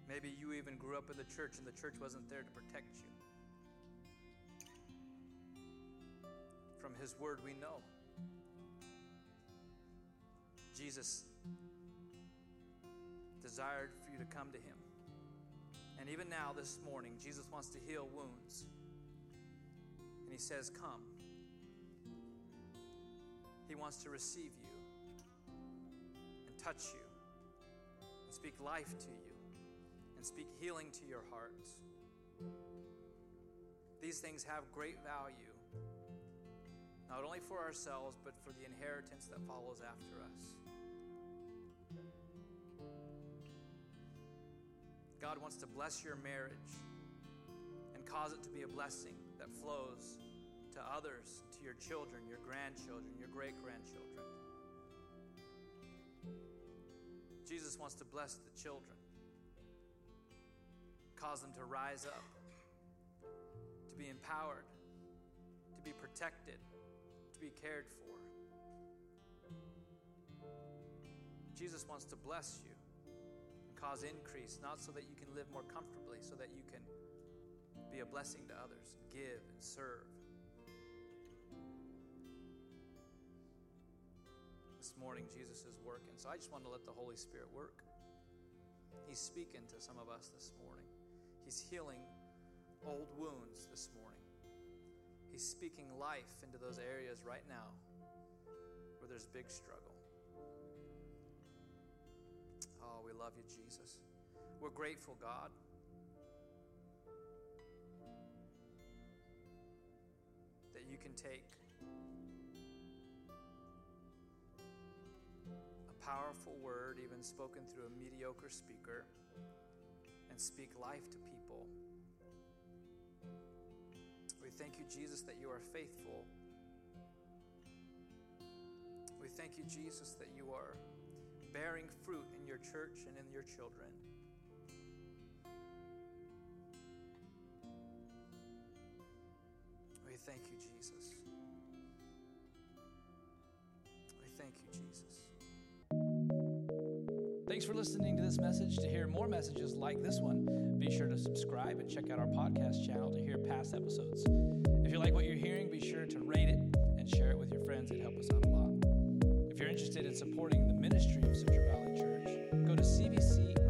Maybe you even grew up in the church and the church wasn't there to protect you. From his word, we know. Jesus desired for you to come to him. And even now, this morning, Jesus wants to heal wounds. And he says, Come. He wants to receive you and touch you and speak life to you and speak healing to your hearts. These things have great value, not only for ourselves, but for the inheritance that follows after us. God wants to bless your marriage and cause it to be a blessing that flows to others, to your children, your grandchildren, your great grandchildren. Jesus wants to bless the children, cause them to rise up, to be empowered, to be protected, to be cared for. Jesus wants to bless you cause increase, not so that you can live more comfortably, so that you can be a blessing to others, give and serve. This morning, Jesus is working. So I just want to let the Holy Spirit work. He's speaking to some of us this morning. He's healing old wounds this morning. He's speaking life into those areas right now where there's big struggle. Oh, we love you, Jesus. We're grateful, God. That you can take a powerful word, even spoken through a mediocre speaker, and speak life to people. We thank you, Jesus, that you are faithful. We thank you, Jesus, that you are bearing fruit in your church and in your children. We thank you, Jesus. We thank you, Jesus. Thanks for listening to this message. To hear more messages like this one, be sure to subscribe and check out our podcast channel to hear past episodes. If you like what you're hearing, be sure to rate it and share it with your friends. It helps us out a lot. If you're interested in supporting the ministry of Central Valley Church, go to cvcmadera.churchcenter